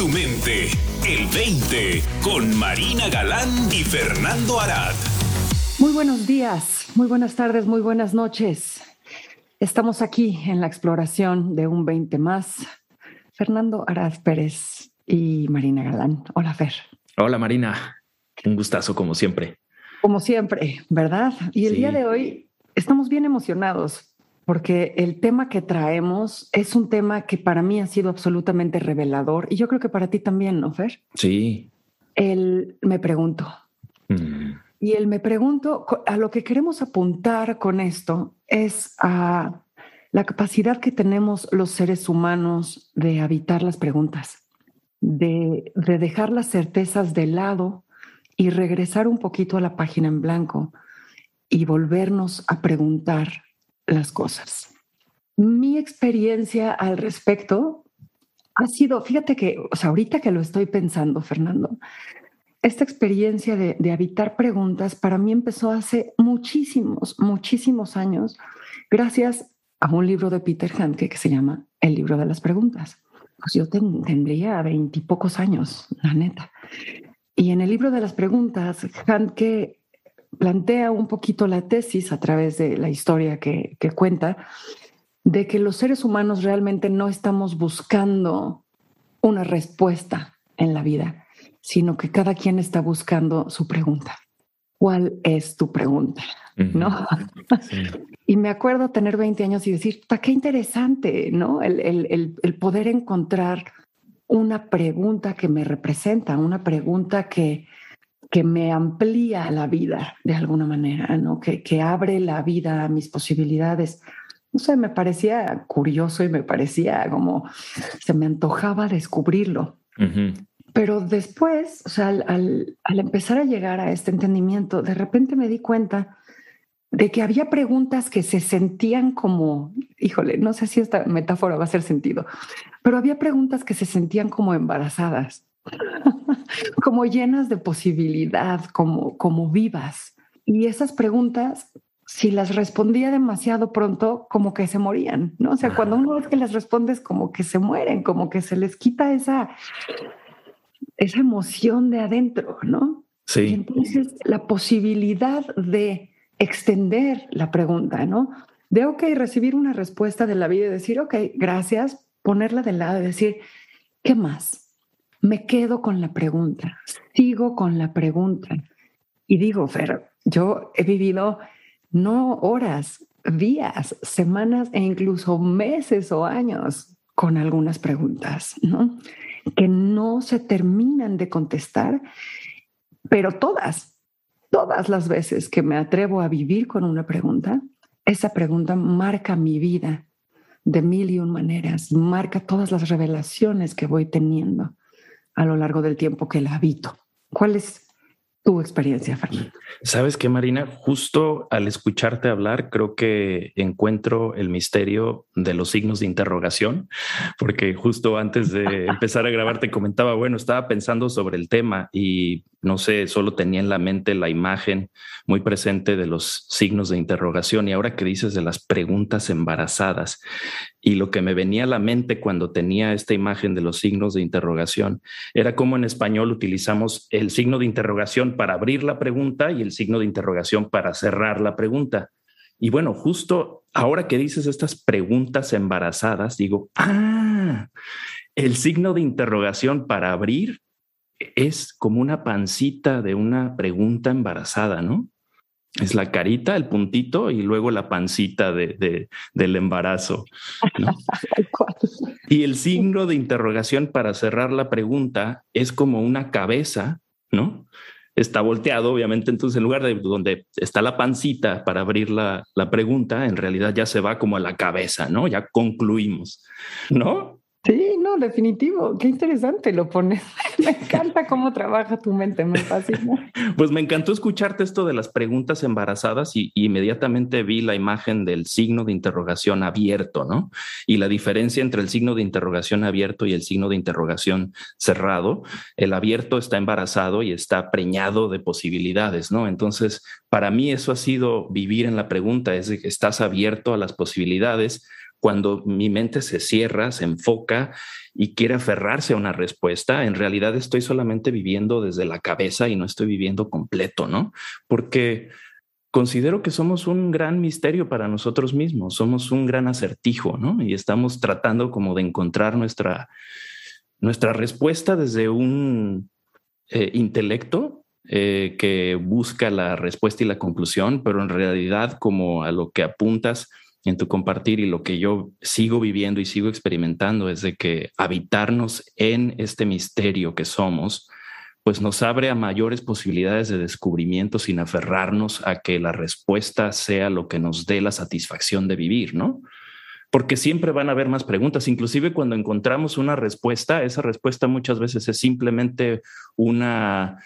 tu mente. El 20 con Marina Galán y Fernando Arad. Muy buenos días, muy buenas tardes, muy buenas noches. Estamos aquí en la exploración de un 20 más. Fernando Arad Pérez y Marina Galán. Hola, Fer. Hola, Marina. Un gustazo, como siempre. Como siempre, ¿verdad? Y el día de hoy estamos bien emocionados porque el tema que traemos es un tema que para mí ha sido absolutamente revelador y yo creo que para ti también, ¿no, Fer? Sí. El me pregunto. Mm. Y el me pregunto, a lo que queremos apuntar con esto es a la capacidad que tenemos los seres humanos de habitar las preguntas, de, de dejar las certezas de lado y regresar un poquito a la página en blanco y volvernos a preguntar las cosas. Mi experiencia al respecto ha sido, fíjate que, o sea, ahorita que lo estoy pensando, Fernando, esta experiencia de, de habitar preguntas para mí empezó hace muchísimos, muchísimos años, gracias a un libro de Peter Handke que se llama El libro de las preguntas. Pues yo tendría veintipocos años, la neta. Y en el libro de las preguntas, Handke plantea un poquito la tesis a través de la historia que, cuenta de que los seres humanos realmente no estamos buscando una respuesta en la vida, sino que cada quien está buscando su pregunta. ¿Cuál es tu pregunta? ¿No? y me acuerdo tener 20 años y decir, qué interesante, ¿no? El, el, poder encontrar una pregunta que me representa, una pregunta que, que me amplía la vida de alguna manera, ¿no? Que, que abre la vida a mis posibilidades. No sé, me parecía curioso y me parecía como se me antojaba descubrirlo. Pero después, o sea, al, al, empezar a llegar a este entendimiento, de repente me di cuenta de que había preguntas que se sentían como, híjole, no sé si esta metáfora va a hacer sentido, pero había preguntas que se sentían como embarazadas. como llenas de posibilidad, como, como vivas. Y esas preguntas, si las respondía demasiado pronto, como que se morían, ¿no? O sea, cuando uno es que las respondes, como que se mueren, como que se les quita esa, esa emoción de adentro, ¿no? Sí. entonces, la posibilidad de extender la pregunta, ¿no? De, ok, recibir una respuesta de la vida y decir, ok, gracias, ponerla de lado y decir, ¿qué más? Me quedo con la pregunta, sigo con la pregunta. Y digo, Fer, yo he vivido no horas, días, semanas e incluso meses o años con algunas preguntas, ¿no? Que no se terminan de contestar, pero todas, todas las veces que me atrevo a vivir con una pregunta, esa pregunta marca mi vida de mil y un maneras, marca todas las revelaciones que voy teniendo a lo largo del tiempo que la habito. ¿Cuál es tu experiencia, Fernando? Sabes que, Marina, justo al escucharte hablar, creo que encuentro el misterio de los signos de interrogación, porque justo antes de empezar a grabar te comentaba, bueno, estaba pensando sobre el tema y no sé, solo tenía en la mente la imagen muy presente de los signos de interrogación y ahora que dices de las preguntas embarazadas y lo que me venía a la mente cuando tenía esta imagen de los signos de interrogación era cómo en español utilizamos el signo de interrogación para abrir la pregunta y el signo de interrogación para cerrar la pregunta. Y bueno, justo ahora que dices estas preguntas embarazadas, digo, ah, el signo de interrogación para abrir es como una pancita de una pregunta embarazada, ¿no? Es la carita, el puntito y luego la pancita de, del embarazo. y el signo de interrogación para cerrar la pregunta es como una cabeza, ¿no? Está volteado, obviamente, entonces en lugar de donde está la pancita para abrir la, la pregunta, en realidad ya se va como a la cabeza, ¿no? Ya concluimos, ¿no? Definitivo. Qué interesante lo pones. Me encanta cómo trabaja tu mente. Pues me encantó escucharte esto de las preguntas embarazadas y, inmediatamente vi la imagen del signo de interrogación abierto, ¿no? Y la diferencia entre el signo de interrogación abierto y el signo de interrogación cerrado. El abierto está embarazado y está preñado de posibilidades, ¿no? Entonces, para mí eso ha sido vivir en la pregunta, es que estás abierto a las posibilidades cuando mi mente se cierra, se enfoca y quiere aferrarse a una respuesta, en realidad estoy solamente viviendo desde la cabeza y no estoy viviendo completo, ¿no? Porque considero que somos un gran misterio para nosotros mismos, somos un gran acertijo, ¿no? Y estamos tratando como de encontrar nuestra, nuestra respuesta desde un eh, intelecto eh, que busca la respuesta y la conclusión, pero en realidad como a lo que apuntas en tu compartir y lo que yo sigo viviendo y sigo experimentando es de que habitarnos en este misterio que somos, pues nos abre a mayores posibilidades de descubrimiento sin aferrarnos a que la respuesta sea lo que nos dé la satisfacción de vivir, ¿no? Porque siempre van a haber más preguntas, inclusive cuando encontramos una respuesta, esa respuesta muchas veces es simplemente una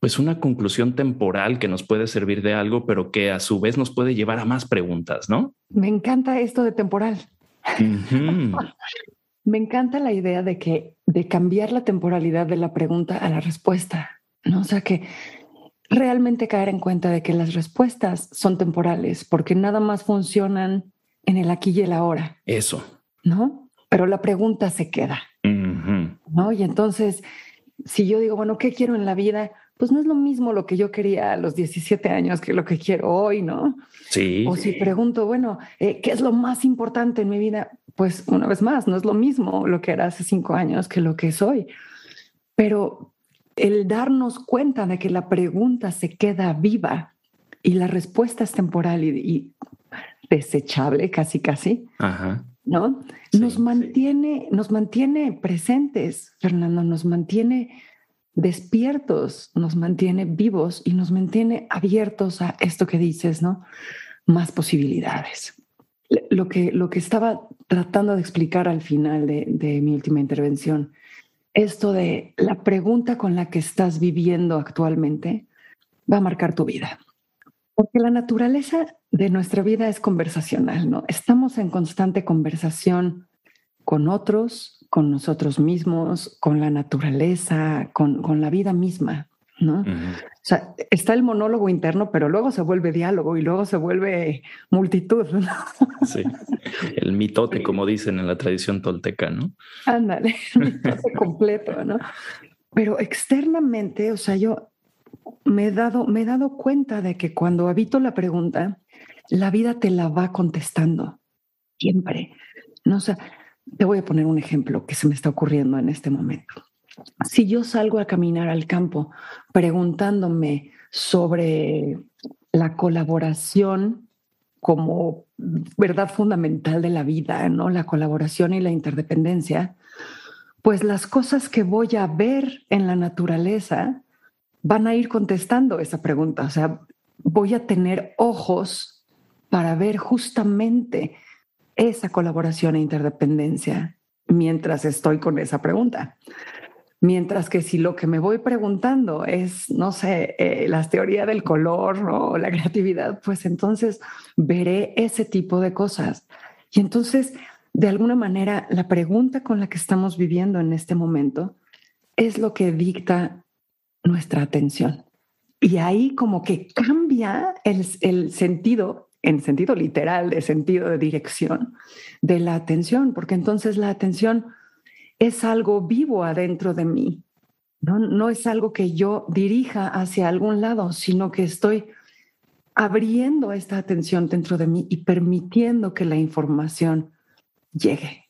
pues una conclusión temporal que nos puede servir de algo, pero que a su vez nos puede llevar a más preguntas, ¿no? Me encanta esto de temporal. Me encanta la idea de que de cambiar la temporalidad de la pregunta a la respuesta, ¿no? O sea que realmente caer en cuenta de que las respuestas son temporales porque nada más funcionan en el aquí y el ahora. Eso. ¿No? Pero la pregunta se queda. ¿No? Y entonces, si yo digo, bueno, ¿qué quiero en la vida? Pues no es lo mismo lo que yo quería a los 17 años que lo que quiero hoy, ¿no? Sí. O si pregunto, bueno, eh, ¿qué es lo más importante en mi vida? pues una vez más, no es lo mismo lo que era hace cinco años que lo que soy. Pero el darnos cuenta de que la pregunta se queda viva y la respuesta es temporal y, desechable, casi, casi, ¿no? nos mantiene, nos mantiene presentes, Fernando, nos mantiene despiertos, nos mantiene vivos y nos mantiene abiertos a esto que dices, ¿no? Más posibilidades lo que, lo que estaba tratando de explicar al final de, de, mi última intervención, esto de la pregunta con la que estás viviendo actualmente va a marcar tu vida. Porque la naturaleza de nuestra vida es conversacional, ¿no? Estamos en constante conversación con otros, con nosotros mismos, con la naturaleza, con, con la vida misma. ¿no? O sea, está el monólogo interno, pero luego se vuelve diálogo y luego se vuelve multitud. Sí, el mitote, como dicen en la tradición tolteca, ¿no? Ándale, el mitote completo, ¿no? Pero externamente, o sea, yo me he dado, me he dado cuenta de que cuando habito la pregunta, la vida te la va contestando siempre. No, o sea, te voy a poner un ejemplo que se me está ocurriendo en este momento si yo salgo a caminar al campo preguntándome sobre la colaboración como verdad fundamental de la vida, ¿no? La colaboración y la interdependencia, pues las cosas que voy a ver en la naturaleza van a ir contestando esa pregunta. O sea, voy a tener ojos para ver justamente esa colaboración e interdependencia mientras estoy con esa pregunta. Mientras que si lo que me voy preguntando es, no sé, eh, la teoría del color o la creatividad, pues entonces veré ese tipo de cosas. Y entonces, de alguna manera, la pregunta con la que estamos viviendo en este momento es lo que dicta nuestra atención. Y ahí como que cambia el sentido, en sentido literal, de sentido de dirección de la atención, porque entonces la atención es algo vivo adentro de mí. No, no es algo que yo dirija hacia algún lado, sino que estoy abriendo esta atención dentro de mí y permitiendo que la información llegue.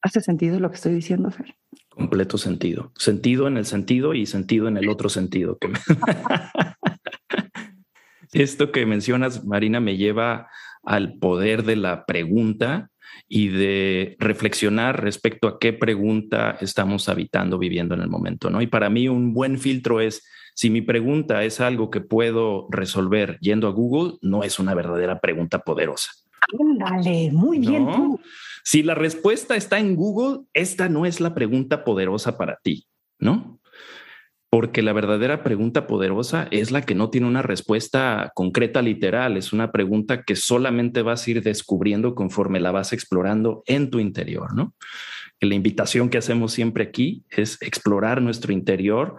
¿Hace sentido lo que estoy diciendo, Fer? Completo sentido. Sentido en el sentido y sentido en el otro sentido. Esto que mencionas, Marina, me lleva al poder de la pregunta y de reflexionar respecto a qué pregunta estamos habitando, viviendo en el momento, ¿no? Y para mí un buen filtro es, si mi pregunta es algo que puedo resolver yendo a Google, no es una verdadera pregunta poderosa. Dale, muy bien tú. Si la respuesta está en Google, esta no es la pregunta poderosa para ti, ¿no? Porque la verdadera pregunta poderosa es la que no tiene una respuesta concreta literal, es una pregunta que solamente vas a ir descubriendo conforme la vas explorando en tu interior, ¿no? la invitación que hacemos siempre aquí es explorar nuestro interior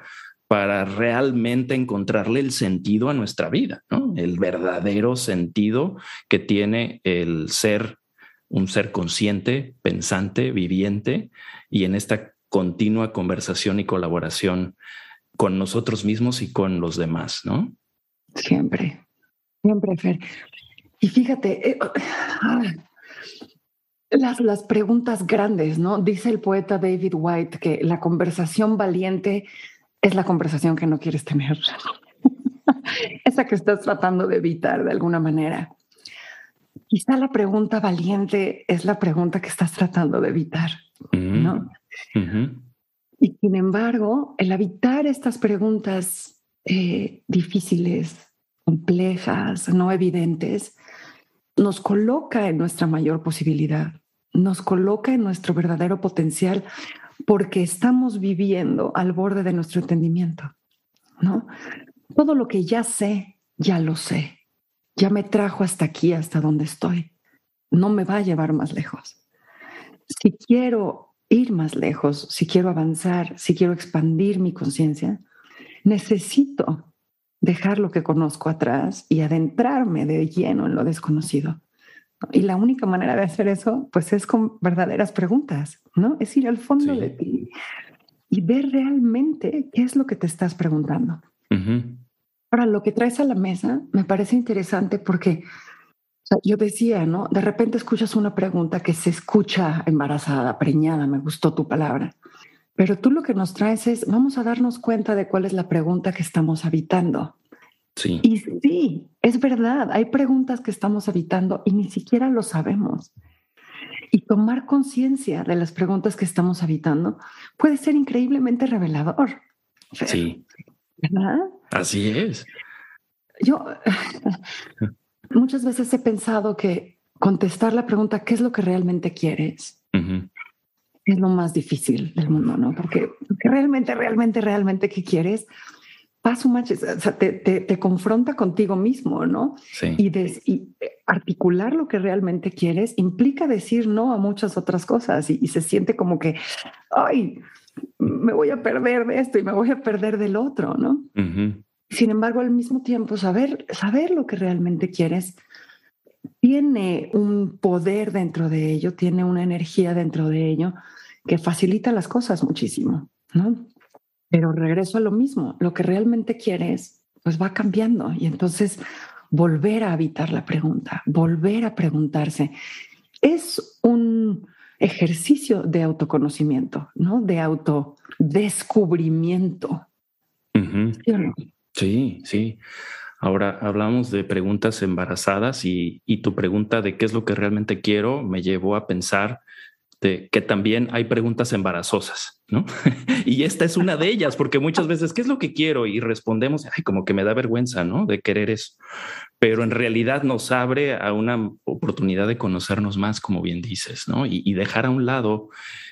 para realmente encontrarle el sentido a nuestra vida, ¿no? El verdadero sentido que tiene el ser un ser consciente, pensante, viviente y en esta continua conversación y colaboración con nosotros mismos y con los demás, ¿no? Siempre, siempre, Fer. Y fíjate, eh, ah, las, las preguntas grandes, ¿no? Dice el poeta David White que la conversación valiente es la conversación que no quieres tener. Esa que estás tratando de evitar de alguna manera. Quizá la pregunta valiente es la pregunta que estás tratando de evitar, ¿no? Y sin embargo, el evitar estas preguntas eh, difíciles, complejas, no evidentes, nos coloca en nuestra mayor posibilidad, nos coloca en nuestro verdadero potencial porque estamos viviendo al borde de nuestro entendimiento, ¿no? Todo lo que ya sé, ya lo sé. Ya me trajo hasta aquí, hasta donde estoy. No me va a llevar más lejos. Si quiero ir más lejos, si quiero avanzar, si quiero expandir mi conciencia, necesito dejar lo que conozco atrás y adentrarme de lleno en lo desconocido. Y la única manera de hacer eso, pues es con verdaderas preguntas, ¿no? Es ir al fondo de ti y ver realmente qué es lo que te estás preguntando. Ahora, lo que traes a la mesa me parece interesante porque yo decía, ¿no? De repente escuchas una pregunta que se escucha embarazada, preñada, me gustó tu palabra. Pero tú lo que nos traes es, vamos a darnos cuenta de cuál es la pregunta que estamos habitando. Sí. Y sí, es verdad, hay preguntas que estamos habitando y ni siquiera lo sabemos. Y tomar conciencia de las preguntas que estamos habitando puede ser increíblemente revelador. Sí. ¿Verdad? Así es. Yo muchas veces he pensado que contestar la pregunta, ¿qué es lo que realmente quieres? es lo más difícil del mundo, ¿no? Porque, realmente, realmente, realmente, ¿qué quieres? Paso manches, o sea, te, te, confronta contigo mismo, ¿no? Sí. Y, y, articular lo que realmente quieres implica decir no a muchas otras cosas y, se siente como que, ay, me voy a perder de esto y me voy a perder del otro, ¿no? Sin embargo, al mismo tiempo, saber, saber lo que realmente quieres tiene un poder dentro de ello, tiene una energía dentro de ello que facilita las cosas muchísimo, ¿no? Pero regreso a lo mismo, lo que realmente quieres, pues va cambiando y entonces volver a habitar la pregunta, volver a preguntarse. Es un ejercicio de autoconocimiento, ¿no? De autodescubrimiento. ¿Sí, sí, Ahora hablamos de preguntas embarazadas y, y, tu pregunta de qué es lo que realmente quiero me llevó a pensar este, que también hay preguntas embarazosas, ¿no? y esta es una de ellas, porque muchas veces, ¿qué es lo que quiero? Y respondemos, ay, como que me da vergüenza, ¿no? De querer eso. Pero en realidad nos abre a una oportunidad de conocernos más, como bien dices, ¿no? Y dejar a un lado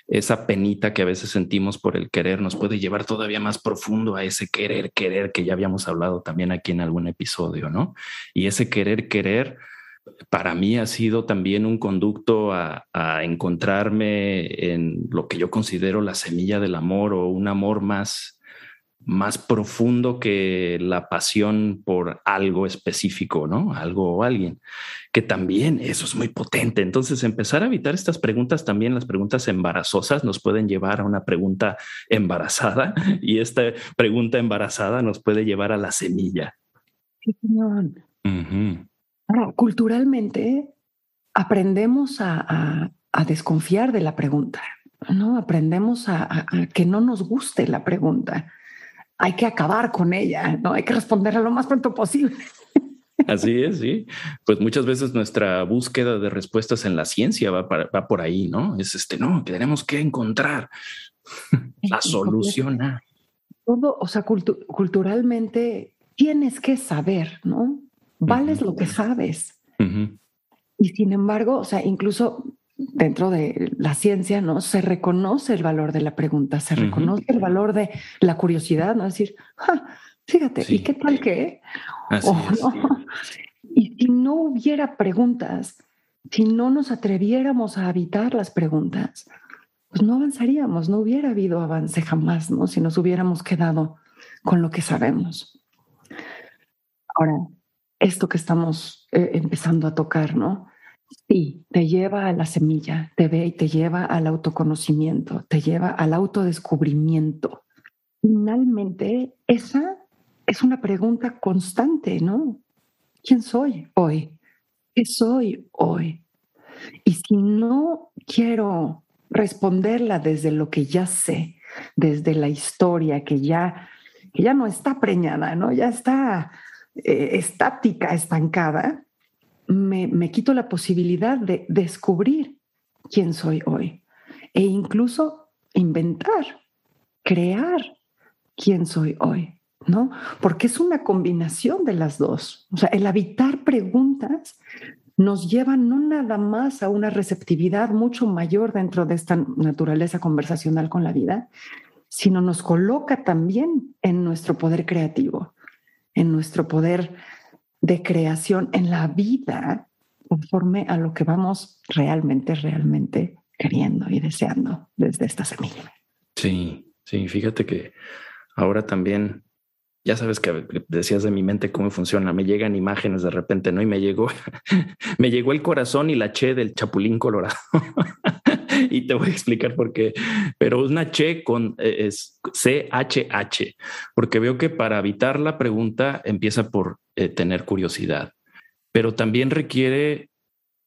esa penita que a veces sentimos por el querer nos puede llevar todavía más profundo a ese querer, querer que ya habíamos hablado también aquí en algún episodio, ¿no? Y ese querer, querer para mí ha sido también un conducto a, encontrarme en lo que yo considero la semilla del amor o un amor más, más profundo que la pasión por algo específico, ¿no? Algo o alguien, que también eso es muy potente. Entonces, empezar a evitar estas preguntas, también las preguntas embarazosas nos pueden llevar a una pregunta embarazada y esta pregunta embarazada nos puede llevar a la semilla. Sí, señor culturalmente aprendemos a, desconfiar de la pregunta, ¿no? Aprendemos a, que no nos guste la pregunta. Hay que acabar con ella, ¿no? Hay que responderla lo más pronto posible. Así es, sí. Pues muchas veces nuestra búsqueda de respuestas en la ciencia va, por ahí, ¿no? Es este, no, que tenemos que encontrar la solución a. Todo, o sea, culturalmente tienes que saber, ¿no? vales lo que sabes. Y sin embargo, o sea, incluso dentro de la ciencia, ¿no? Se reconoce el valor de la pregunta, se reconoce el valor de la curiosidad, ¿no? Es decir, fíjate, ¿y qué tal que? Y si no hubiera preguntas, si no nos atreviéramos a habitar las preguntas, pues no avanzaríamos, no hubiera habido avance jamás, ¿no? Si nos hubiéramos quedado con lo que sabemos. Ahora, esto que estamos eh, empezando a tocar, ¿no? Sí, te lleva a la semilla, te ve y te lleva al autoconocimiento, te lleva al autodescubrimiento. Finalmente, esa es una pregunta constante, ¿no? ¿Quién soy hoy? ¿Qué soy hoy? Y si no quiero responderla desde lo que ya sé, desde la historia que ya, ya no está preñada, ¿no? Ya está eh, estática, estancada, me, me quito la posibilidad de descubrir quién soy hoy e incluso inventar, crear quién soy hoy. ¿no? Porque es una combinación de las dos. O sea, el habitar preguntas nos lleva no nada más a una receptividad mucho mayor dentro de esta naturaleza conversacional con la vida, sino nos coloca también en nuestro poder creativo, en nuestro poder de creación en la vida conforme a lo que vamos realmente, realmente queriendo y deseando desde esta semilla. Sí, sí, fíjate que ahora también ya sabes que decías de mi mente cómo funciona, me llegan imágenes de repente, ¿no? Y me llegó, me llegó el corazón y la che del chapulín colorado. y te voy a explicar por qué, pero una che con eh, es CHH, porque veo que para evitar la pregunta empieza por eh, tener curiosidad, pero también requiere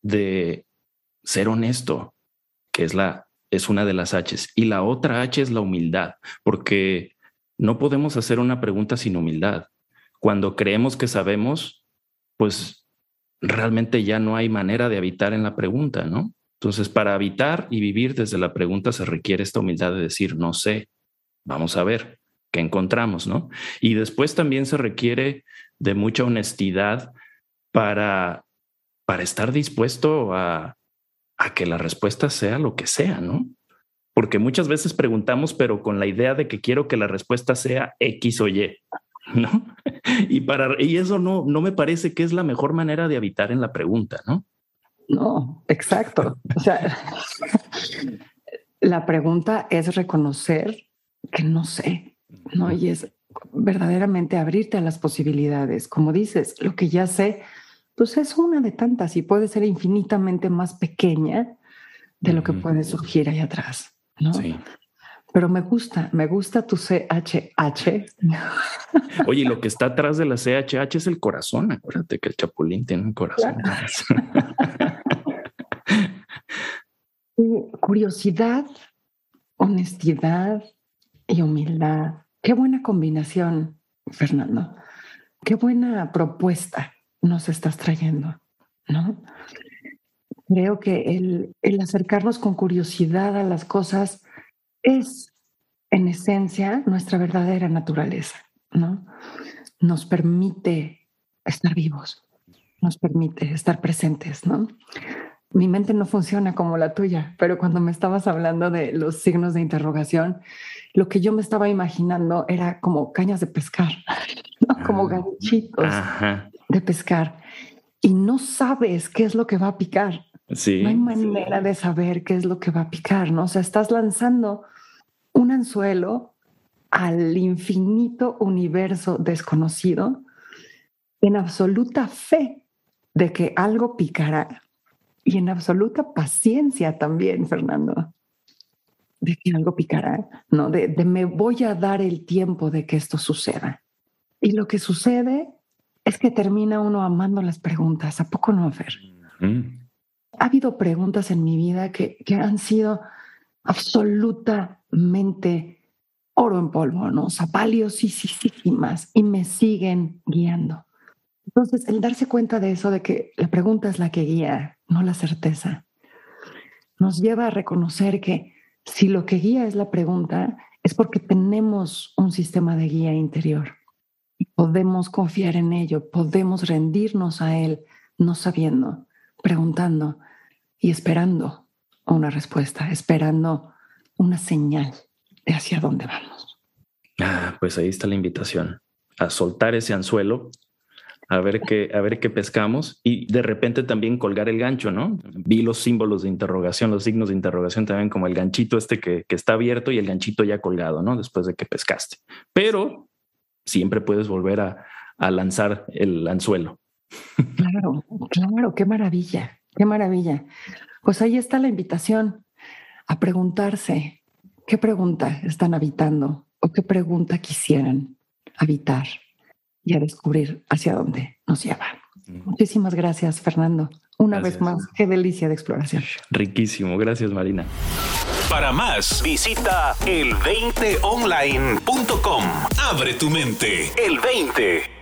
de ser honesto, que es la es una de las H's y la otra H es la humildad, porque no podemos hacer una pregunta sin humildad. Cuando creemos que sabemos, pues realmente ya no hay manera de habitar en la pregunta, ¿no? Entonces, para habitar y vivir desde la pregunta se requiere esta humildad de decir, no sé, vamos a ver qué encontramos, ¿no? Y después también se requiere de mucha honestidad para, para estar dispuesto a, a que la respuesta sea lo que sea, ¿no? porque muchas veces preguntamos, pero con la idea de que quiero que la respuesta sea X o Y, ¿no? Y, para, y eso no, no me parece que es la mejor manera de habitar en la pregunta, ¿no? No, exacto. O sea, la pregunta es reconocer que no sé, ¿no? Y es verdaderamente abrirte a las posibilidades. Como dices, lo que ya sé, pues es una de tantas y puede ser infinitamente más pequeña de lo que puede surgir ahí atrás. Sí. Pero me gusta, me gusta tu CHH. Oye, lo que está atrás de la CHH es el corazón. Acuérdate que el chapulín tiene un corazón. Curiosidad, honestidad y humildad. Qué buena combinación, Fernando. Qué buena propuesta nos estás trayendo, ¿no? Creo que el, acercarnos con curiosidad a las cosas es, en esencia, nuestra verdadera naturaleza, ¿no? Nos permite estar vivos, nos permite estar presentes, ¿no? Mi mente no funciona como la tuya, pero cuando me estabas hablando de los signos de interrogación, lo que yo me estaba imaginando era como cañas de pescar, ¿no? como ah, ganchitos de pescar. Y no sabes qué es lo que va a picar. No hay manera de saber qué es lo que va a picar, ¿no? O sea, estás lanzando un anzuelo al infinito universo desconocido en absoluta fe de que algo picará y en absoluta paciencia también, Fernando, de que algo picará, ¿no? De, me voy a dar el tiempo de que esto suceda. Y lo que sucede es que termina uno amando las preguntas. ¿A poco no, Fer? ha habido preguntas en mi vida que, han sido absolutamente oro en polvo, ¿no? más y me siguen guiando. Entonces, el darse cuenta de eso, de que la pregunta es la que guía, no la certeza, nos lleva a reconocer que si lo que guía es la pregunta, es porque tenemos un sistema de guía interior. Podemos confiar en ello, podemos rendirnos a él, no sabiendo, preguntando, y esperando una respuesta, esperando una señal de hacia dónde vamos. Ah, pues ahí está la invitación a soltar ese anzuelo, a ver qué, a ver qué pescamos y de repente también colgar el gancho, ¿no? Vi los símbolos de interrogación, los signos de interrogación también como el ganchito este que, que está abierto y el ganchito ya colgado, ¿no? Después de que pescaste. Pero siempre puedes volver a, a lanzar el anzuelo. Claro, claro, qué maravilla. Qué maravilla. Pues ahí está la invitación a preguntarse qué pregunta están habitando o qué pregunta quisieran habitar y a descubrir hacia dónde nos llevan. Muchísimas gracias, Fernando. Una vez más, qué delicia de exploración. Riquísimo. Gracias, Marina. Para más, visita el20online.com. Abre tu mente. El 20.